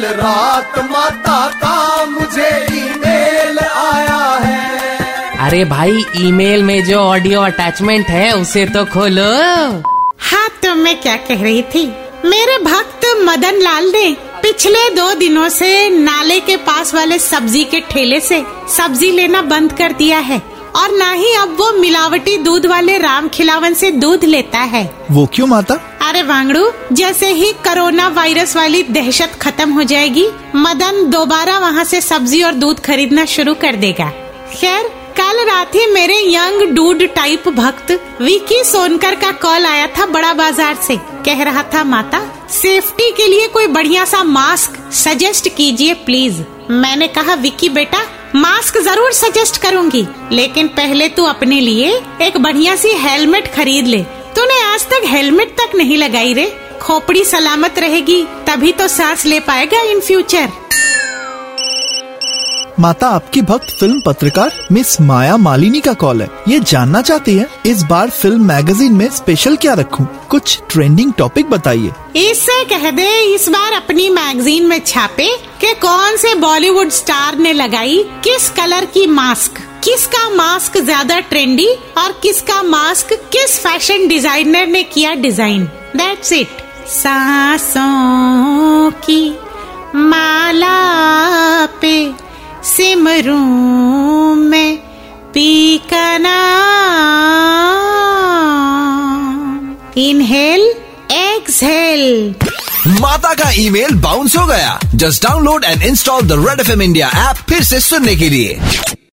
कल रात माता का मुझे ईमेल आया है। अरे भाई ईमेल में जो ऑडियो अटैचमेंट है उसे तो खोलो। हाँ तो मैं क्या कह रही थी? मेरे भक्त मदन लाल ने पिछले दो दिनों से नाले के पास वाले सब्ज़ी के ठेले से सब्ज़ी लेना बंद कर दिया है और ना ही अब वो मिलावटी दूध वाले राम खिलावन से दूध लेता है। वो क्यों माता? अरे वांगड़ू, जैसे ही कोरोना वायरस वाली दहशत खत्म हो जाएगी, मदन दोबारा वहाँ से सब्ज़ी और दूध खरीदना शुरू कर देगा। खैर, कल रात ही मेरे यंग डूड टाइप भक्त विकी सोनकर का कॉल आया था बड़ा बाज़ार से। कह रहा था, माता, सेफ्टी के लिए कोई बढ़िया सा मास्क सजेस्ट कीजिए प्लीज़। मैंने कहा, विकी बेटा, मास्क ज़रूर सजेस्ट करूँगी, लेकिन पहले तू अपने लिए एक बढ़िया सी हेलमेट खरीद ले आज तक हेलमेट तक नहीं लगाई रे। खोपड़ी सलामत रहेगी तभी तो सांस ले पाएगा इन फ्यूचर माता आपकी भक्त फ़िल्म पत्रकार मिस माया मालिनी का कॉल है। ये जानना चाहती है इस बार फ़िल्म मैगजीन में स्पेशल क्या रखूँ? कुछ ट्रेंडिंग टॉपिक बताइए। इससे कह दे इस बार अपनी मैगजीन में छापे कि कौन से बॉलीवुड स्टार ने लगाई किस कलर की मास्क किसका मास्क ज़्यादा ट्रेंडी और किसका मास्क किस फ़ैशन डिज़ाइनर ने किया डिज़ाइन दैट्स इट सांसों की माला पे सिमरू में पी इनहेल एक्सहेल माता का ईमेल बाउंस हो गया। Just download and install the red FM India India app फिर से सुनने के लिए।